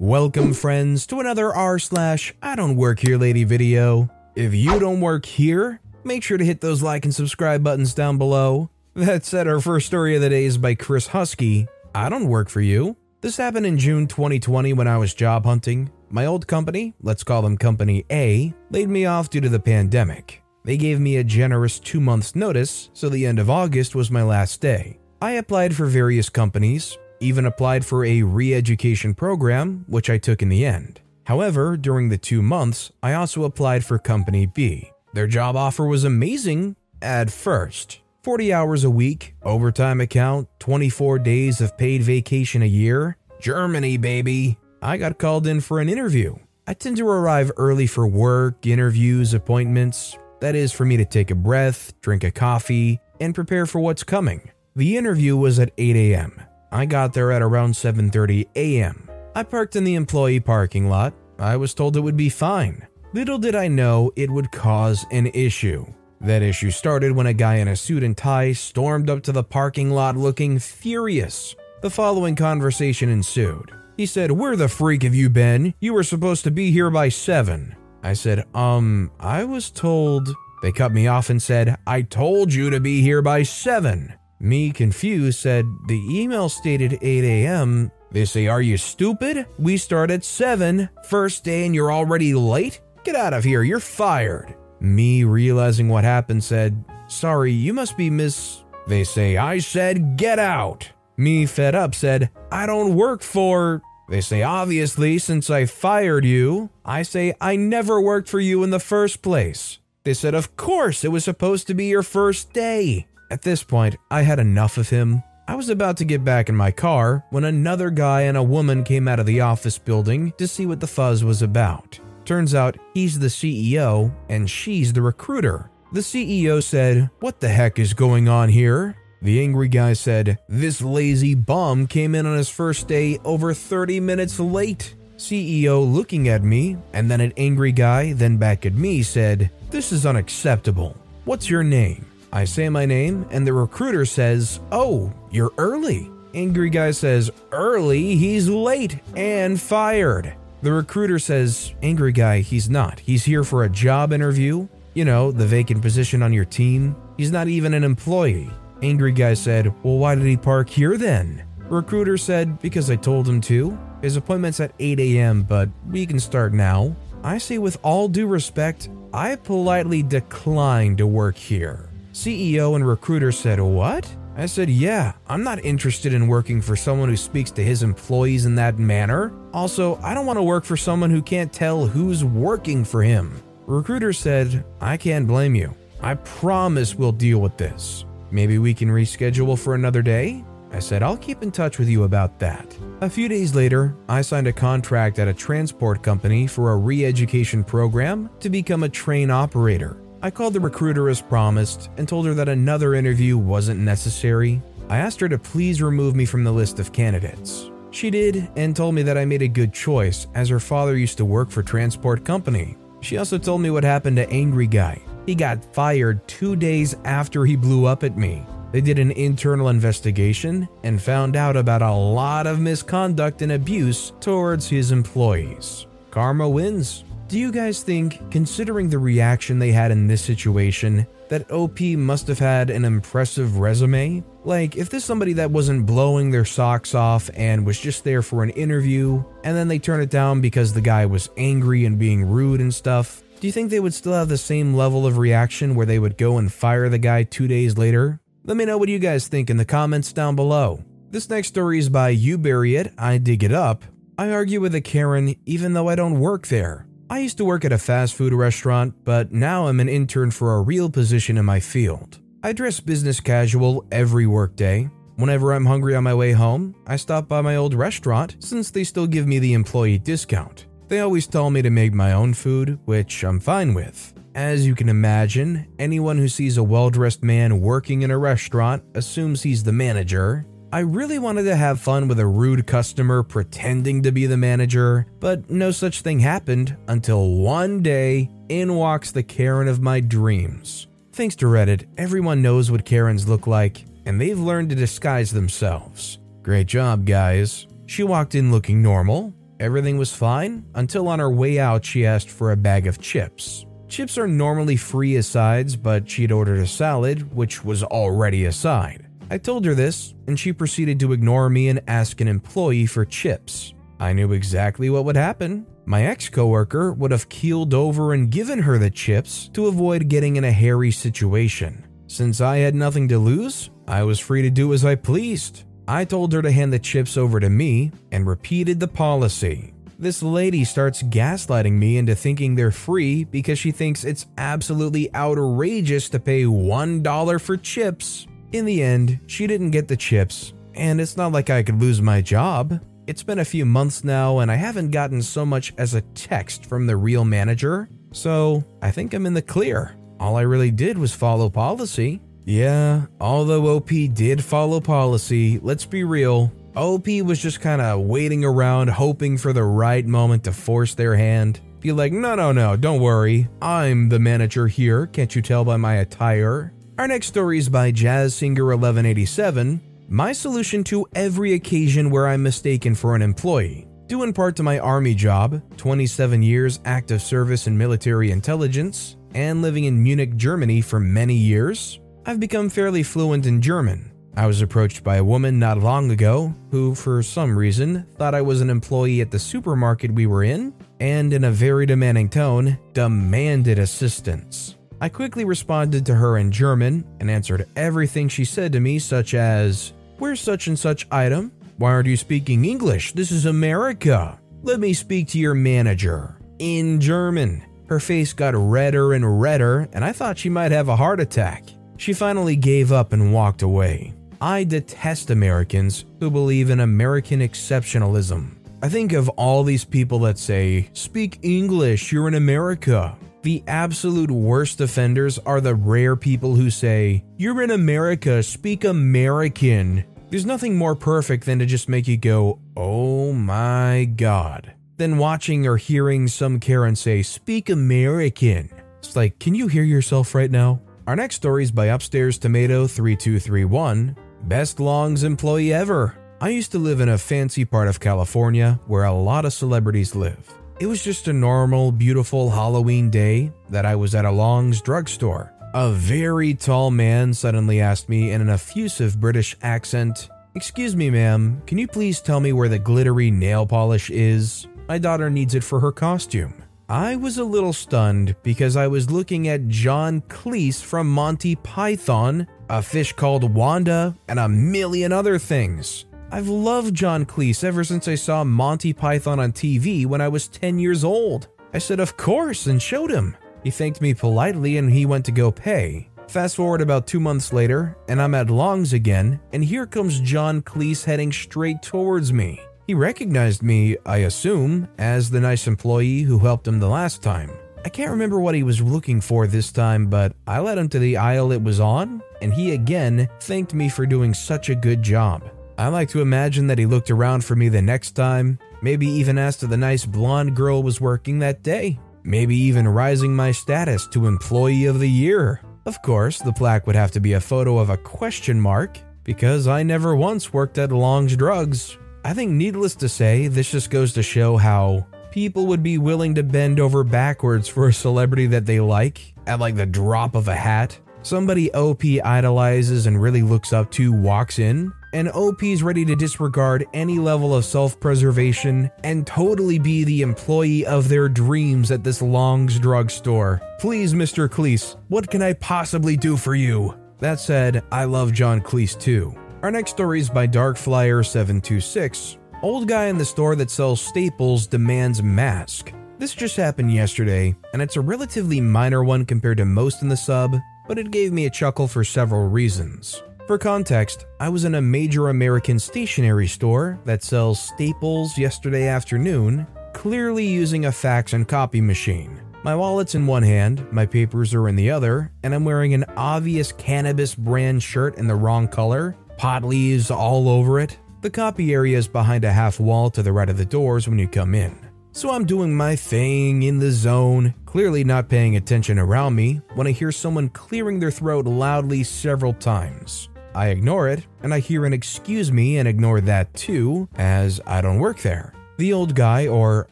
Welcome, friends, to another r slash I don't work here lady video. If you don't work here, make sure to hit those like and subscribe buttons down below. That said, our first story of the day is by Chris Husky. I don't work for you. This happened in June 2020 when I was job hunting. My old company, let's call them Company A, laid me off due to the pandemic. They gave me a generous two months' notice, so the end of August was my last day. I applied for various companies, even applied for a re education program, which I took in the end. However, during the two months, I also applied for Company B. Their job offer was amazing at first 40 hours a week, overtime account, 24 days of paid vacation a year. Germany, baby. I got called in for an interview. I tend to arrive early for work, interviews, appointments. That is for me to take a breath, drink a coffee, and prepare for what's coming. The interview was at 8 a.m. I got there at around 7:30 a.m. I parked in the employee parking lot. I was told it would be fine. Little did I know it would cause an issue. That issue started when a guy in a suit and tie stormed up to the parking lot looking furious. The following conversation ensued. He said, Where the freak have you been? You were supposed to be here by 7. I said, Um, I was told. They cut me off and said, I told you to be here by 7. Me, confused, said, The email stated 8 a.m. They say, Are you stupid? We start at 7, first day, and you're already late? Get out of here, you're fired. Me, realizing what happened, said, Sorry, you must be Miss. They say, I said, Get out. Me, fed up, said, I don't work for. They say, Obviously, since I fired you. I say, I never worked for you in the first place. They said, Of course, it was supposed to be your first day. At this point, I had enough of him. I was about to get back in my car when another guy and a woman came out of the office building to see what the fuzz was about. Turns out he's the CEO and she's the recruiter. The CEO said, What the heck is going on here? The angry guy said, This lazy bum came in on his first day over 30 minutes late. CEO looking at me, and then an angry guy, then back at me, said, This is unacceptable. What's your name? I say my name, and the recruiter says, Oh, you're early. Angry guy says, Early? He's late and fired. The recruiter says, Angry guy, he's not. He's here for a job interview. You know, the vacant position on your team. He's not even an employee. Angry guy said, Well, why did he park here then? Recruiter said, Because I told him to. His appointment's at 8 a.m., but we can start now. I say, with all due respect, I politely decline to work here. CEO and recruiter said, What? I said, Yeah, I'm not interested in working for someone who speaks to his employees in that manner. Also, I don't want to work for someone who can't tell who's working for him. Recruiter said, I can't blame you. I promise we'll deal with this. Maybe we can reschedule for another day? I said, I'll keep in touch with you about that. A few days later, I signed a contract at a transport company for a re education program to become a train operator. I called the recruiter as promised and told her that another interview wasn't necessary. I asked her to please remove me from the list of candidates. She did and told me that I made a good choice as her father used to work for transport company. She also told me what happened to Angry Guy. He got fired 2 days after he blew up at me. They did an internal investigation and found out about a lot of misconduct and abuse towards his employees. Karma wins. Do you guys think, considering the reaction they had in this situation, that OP must have had an impressive resume? Like, if this somebody that wasn't blowing their socks off and was just there for an interview, and then they turn it down because the guy was angry and being rude and stuff, do you think they would still have the same level of reaction where they would go and fire the guy two days later? Let me know what you guys think in the comments down below. This next story is by You Bury It, I Dig It Up. I argue with a Karen even though I don't work there. I used to work at a fast food restaurant, but now I'm an intern for a real position in my field. I dress business casual every workday. Whenever I'm hungry on my way home, I stop by my old restaurant since they still give me the employee discount. They always tell me to make my own food, which I'm fine with. As you can imagine, anyone who sees a well dressed man working in a restaurant assumes he's the manager. I really wanted to have fun with a rude customer pretending to be the manager, but no such thing happened until one day in walks the Karen of my dreams. Thanks to Reddit, everyone knows what Karens look like, and they've learned to disguise themselves. Great job, guys. She walked in looking normal. Everything was fine until on her way out, she asked for a bag of chips. Chips are normally free as sides, but she'd ordered a salad, which was already a side. I told her this, and she proceeded to ignore me and ask an employee for chips. I knew exactly what would happen. My ex coworker would have keeled over and given her the chips to avoid getting in a hairy situation. Since I had nothing to lose, I was free to do as I pleased. I told her to hand the chips over to me and repeated the policy. This lady starts gaslighting me into thinking they're free because she thinks it's absolutely outrageous to pay $1 for chips. In the end, she didn't get the chips, and it's not like I could lose my job. It's been a few months now, and I haven't gotten so much as a text from the real manager, so I think I'm in the clear. All I really did was follow policy. Yeah, although OP did follow policy, let's be real, OP was just kind of waiting around, hoping for the right moment to force their hand. Be like, no, no, no, don't worry. I'm the manager here, can't you tell by my attire? Our next story is by Jazz Singer 1187. My solution to every occasion where I'm mistaken for an employee. Due in part to my army job, 27 years active service in military intelligence, and living in Munich, Germany for many years, I've become fairly fluent in German. I was approached by a woman not long ago who, for some reason, thought I was an employee at the supermarket we were in, and in a very demanding tone, demanded assistance. I quickly responded to her in German and answered everything she said to me, such as, Where's such and such item? Why aren't you speaking English? This is America. Let me speak to your manager. In German. Her face got redder and redder, and I thought she might have a heart attack. She finally gave up and walked away. I detest Americans who believe in American exceptionalism. I think of all these people that say, Speak English, you're in America. The absolute worst offenders are the rare people who say, You're in America, speak American. There's nothing more perfect than to just make you go, Oh my god. Than watching or hearing some Karen say, Speak American. It's like, Can you hear yourself right now? Our next story is by Upstairs Tomato 3231. Best Longs employee ever. I used to live in a fancy part of California where a lot of celebrities live. It was just a normal, beautiful Halloween day that I was at a Long's drugstore. A very tall man suddenly asked me in an effusive British accent, Excuse me, ma'am, can you please tell me where the glittery nail polish is? My daughter needs it for her costume. I was a little stunned because I was looking at John Cleese from Monty Python, a fish called Wanda, and a million other things. I've loved John Cleese ever since I saw Monty Python on TV when I was 10 years old. I said, Of course, and showed him. He thanked me politely and he went to go pay. Fast forward about two months later, and I'm at Long's again, and here comes John Cleese heading straight towards me. He recognized me, I assume, as the nice employee who helped him the last time. I can't remember what he was looking for this time, but I led him to the aisle it was on, and he again thanked me for doing such a good job. I like to imagine that he looked around for me the next time, maybe even asked if the nice blonde girl was working that day, maybe even rising my status to Employee of the Year. Of course, the plaque would have to be a photo of a question mark, because I never once worked at Long's Drugs. I think, needless to say, this just goes to show how people would be willing to bend over backwards for a celebrity that they like at like the drop of a hat. Somebody OP idolizes and really looks up to walks in, and OP's ready to disregard any level of self preservation and totally be the employee of their dreams at this Long's drugstore. Please, Mr. Cleese, what can I possibly do for you? That said, I love John Cleese too. Our next story is by Darkflyer726. Old guy in the store that sells staples demands mask. This just happened yesterday, and it's a relatively minor one compared to most in the sub, but it gave me a chuckle for several reasons. For context, I was in a major American stationery store that sells staples yesterday afternoon, clearly using a fax and copy machine. My wallet's in one hand, my papers are in the other, and I'm wearing an obvious cannabis brand shirt in the wrong color, pot leaves all over it. The copy area is behind a half wall to the right of the doors when you come in. So I'm doing my thing in the zone, clearly not paying attention around me, when I hear someone clearing their throat loudly several times. I ignore it, and I hear an excuse me and ignore that too, as I don't work there. The old guy, or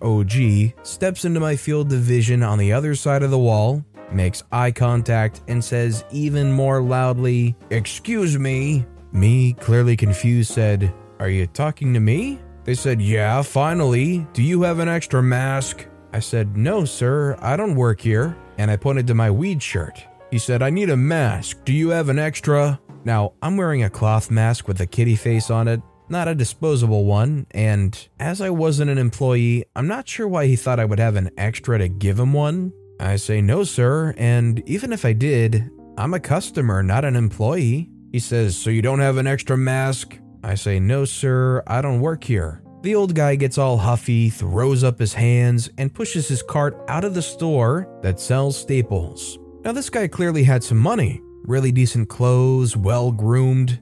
OG, steps into my field of vision on the other side of the wall, makes eye contact, and says even more loudly, Excuse me. Me, clearly confused, said, Are you talking to me? They said, Yeah, finally. Do you have an extra mask? I said, No, sir, I don't work here. And I pointed to my weed shirt. He said, I need a mask. Do you have an extra? Now, I'm wearing a cloth mask with a kitty face on it, not a disposable one, and as I wasn't an employee, I'm not sure why he thought I would have an extra to give him one. I say, No, sir, and even if I did, I'm a customer, not an employee. He says, So you don't have an extra mask? I say, No, sir, I don't work here. The old guy gets all huffy, throws up his hands, and pushes his cart out of the store that sells staples. Now, this guy clearly had some money, really decent clothes, well groomed.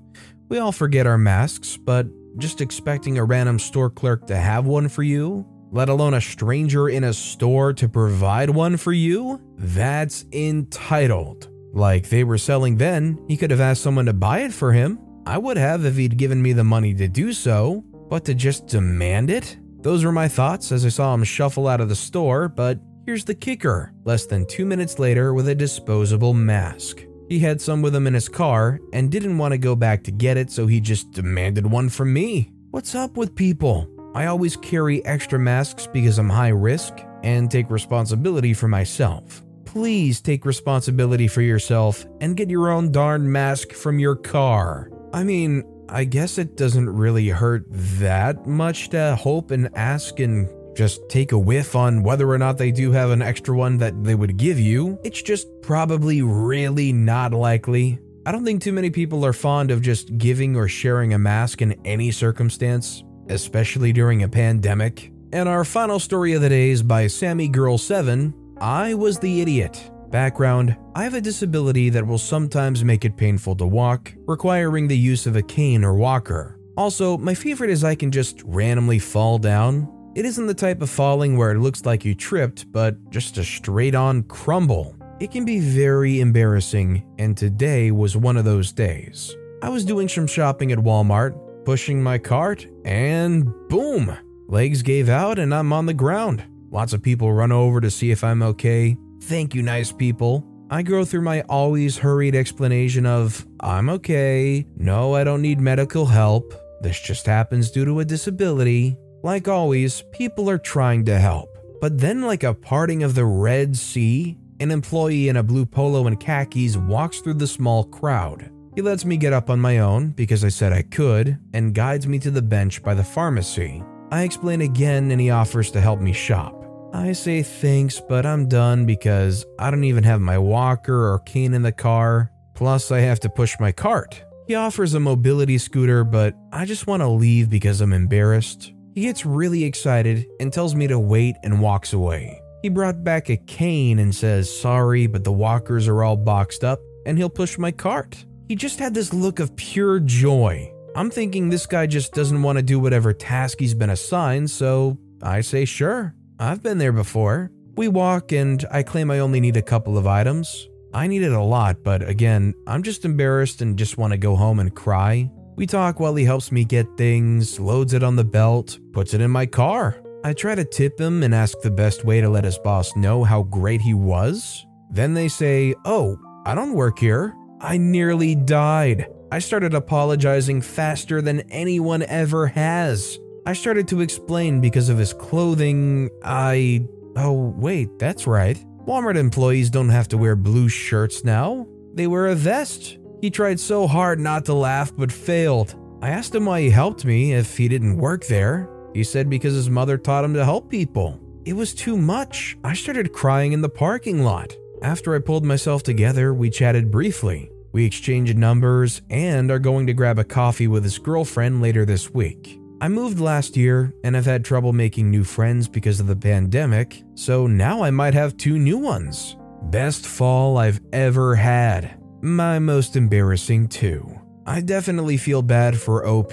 We all forget our masks, but just expecting a random store clerk to have one for you, let alone a stranger in a store to provide one for you, that's entitled. Like they were selling then, he could have asked someone to buy it for him. I would have if he'd given me the money to do so, but to just demand it? Those were my thoughts as I saw him shuffle out of the store, but here's the kicker less than two minutes later with a disposable mask. He had some with him in his car and didn't want to go back to get it, so he just demanded one from me. What's up with people? I always carry extra masks because I'm high risk and take responsibility for myself. Please take responsibility for yourself and get your own darn mask from your car. I mean, I guess it doesn't really hurt that much to hope and ask and just take a whiff on whether or not they do have an extra one that they would give you. It's just probably really not likely. I don't think too many people are fond of just giving or sharing a mask in any circumstance, especially during a pandemic. And our final story of the day is by Sammy Girl 7 I Was the Idiot. Background I have a disability that will sometimes make it painful to walk, requiring the use of a cane or walker. Also, my favorite is I can just randomly fall down. It isn't the type of falling where it looks like you tripped, but just a straight on crumble. It can be very embarrassing, and today was one of those days. I was doing some shopping at Walmart, pushing my cart, and boom! Legs gave out and I'm on the ground. Lots of people run over to see if I'm okay. Thank you, nice people. I go through my always hurried explanation of, I'm okay, no, I don't need medical help, this just happens due to a disability. Like always, people are trying to help. But then, like a parting of the Red Sea, an employee in a blue polo and khakis walks through the small crowd. He lets me get up on my own because I said I could and guides me to the bench by the pharmacy. I explain again and he offers to help me shop. I say thanks, but I'm done because I don't even have my walker or cane in the car. Plus, I have to push my cart. He offers a mobility scooter, but I just want to leave because I'm embarrassed. He gets really excited and tells me to wait and walks away. He brought back a cane and says sorry, but the walkers are all boxed up and he'll push my cart. He just had this look of pure joy. I'm thinking this guy just doesn't want to do whatever task he's been assigned, so I say sure. I've been there before. We walk, and I claim I only need a couple of items. I needed a lot, but again, I'm just embarrassed and just want to go home and cry. We talk while he helps me get things, loads it on the belt, puts it in my car. I try to tip him and ask the best way to let his boss know how great he was. Then they say, Oh, I don't work here. I nearly died. I started apologizing faster than anyone ever has. I started to explain because of his clothing. I. Oh, wait, that's right. Walmart employees don't have to wear blue shirts now. They wear a vest. He tried so hard not to laugh but failed. I asked him why he helped me if he didn't work there. He said because his mother taught him to help people. It was too much. I started crying in the parking lot. After I pulled myself together, we chatted briefly. We exchanged numbers and are going to grab a coffee with his girlfriend later this week. I moved last year and have had trouble making new friends because of the pandemic, so now I might have two new ones. Best fall I've ever had. My most embarrassing, too. I definitely feel bad for OP,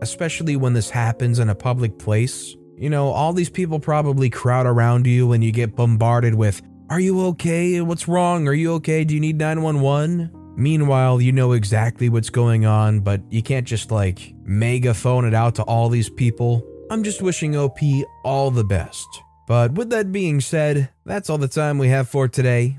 especially when this happens in a public place. You know, all these people probably crowd around you and you get bombarded with, Are you okay? What's wrong? Are you okay? Do you need 911? Meanwhile, you know exactly what's going on, but you can't just like megaphone it out to all these people. I'm just wishing OP all the best. But with that being said, that's all the time we have for today.